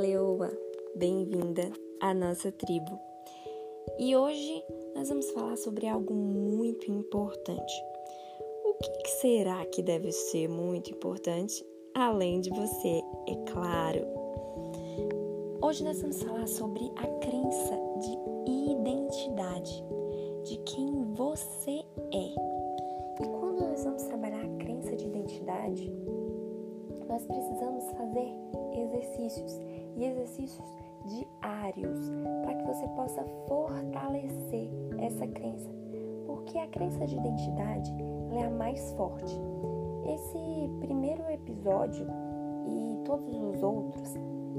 Leoa! Bem-vinda à nossa tribo. E hoje nós vamos falar sobre algo muito importante. O que será que deve ser muito importante, além de você, é claro? Hoje nós vamos falar sobre a crença de identidade, de quem você é. E quando nós vamos trabalhar a crença de identidade, nós precisamos fazer exercícios e exercícios diários para que você possa fortalecer essa crença, porque a crença de identidade é a mais forte. Esse primeiro episódio e todos os outros,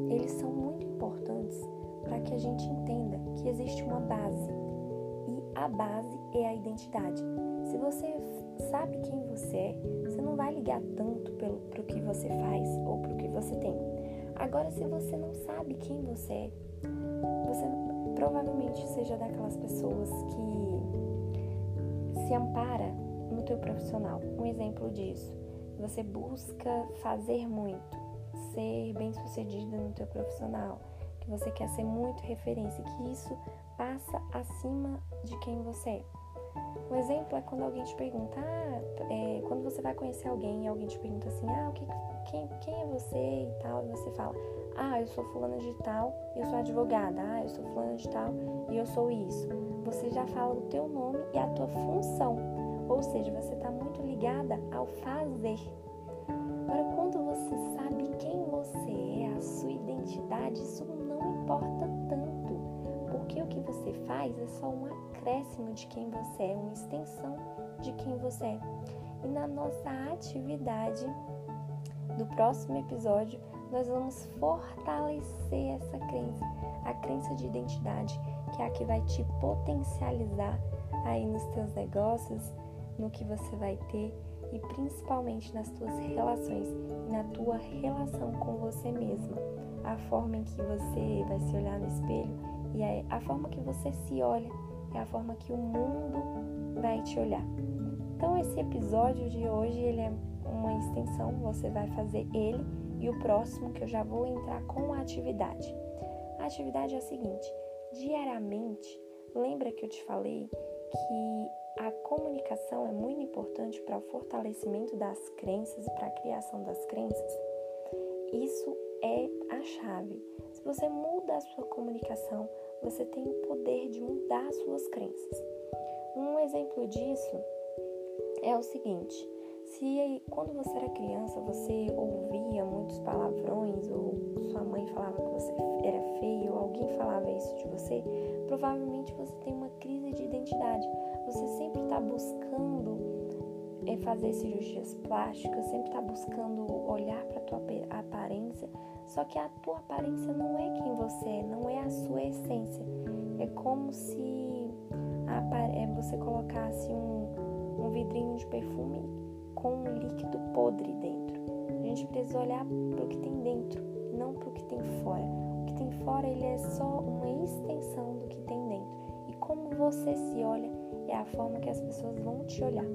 eles são muito importantes para que a gente entenda que existe uma base e a base é a identidade. Se você sabe quem você é, você não vai ligar tanto pelo pro que você faz ou pro que você tem. Agora, se você não sabe quem você é, você provavelmente seja daquelas pessoas que se ampara no teu profissional. Um exemplo disso, você busca fazer muito, ser bem-sucedida no teu profissional, que você quer ser muito referência, que isso passa acima de quem você é. Um exemplo é quando alguém te pergunta, ah, é, quando você vai conhecer alguém e alguém te pergunta assim, ah, o que, quem, quem é você e tal, e você fala, ah, eu sou fulana de tal eu sou advogada, ah, eu sou fulana de tal e eu sou isso. Você já fala o teu nome e a tua função, ou seja, você está muito ligada ao fazer. Agora, quando você sabe quem você é, a sua identidade, isso não importa tanto, porque o que você faz é só um acréscimo de quem você é, uma extensão de quem você é. E na nossa atividade próximo episódio, nós vamos fortalecer essa crença, a crença de identidade, que é a que vai te potencializar aí nos teus negócios, no que você vai ter e principalmente nas tuas relações na tua relação com você mesma. A forma em que você vai se olhar no espelho e a forma que você se olha é a forma que o mundo vai te olhar. Então esse episódio de hoje ele é uma extensão, você vai fazer ele e o próximo que eu já vou entrar com a atividade. A atividade é a seguinte: diariamente, lembra que eu te falei que a comunicação é muito importante para o fortalecimento das crenças e para a criação das crenças? Isso é a chave. Se você muda a sua comunicação, você tem o poder de mudar as suas crenças. Um exemplo disso é o seguinte: se quando você era criança você ouvia muitos palavrões ou sua mãe falava que você era feio ou alguém falava isso de você, provavelmente você tem uma crise de identidade. Você sempre está buscando é, fazer cirurgias plásticas, sempre está buscando olhar para a tua aparência, só que a tua aparência não é quem você é, não é a sua essência. É como se é, você colocasse um, um vidrinho de perfume com um líquido podre dentro. A gente precisa olhar para o que tem dentro, não para o que tem fora. O que tem fora ele é só uma extensão do que tem dentro. E como você se olha é a forma que as pessoas vão te olhar.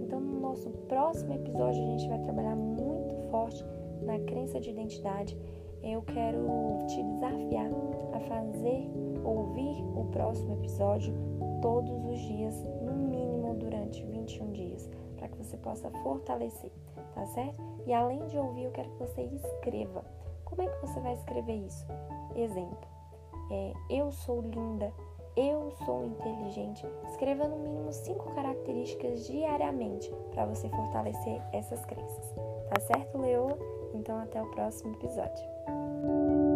Então, no nosso próximo episódio, a gente vai trabalhar muito forte na crença de identidade. Eu quero te desafiar a fazer ouvir o próximo episódio todos os dias, no mínimo durante 21 dias você possa fortalecer, tá certo? E além de ouvir, eu quero que você escreva. Como é que você vai escrever isso? Exemplo: é, eu sou linda, eu sou inteligente. Escreva no mínimo cinco características diariamente para você fortalecer essas crenças. Tá certo, Leoa? Então até o próximo episódio.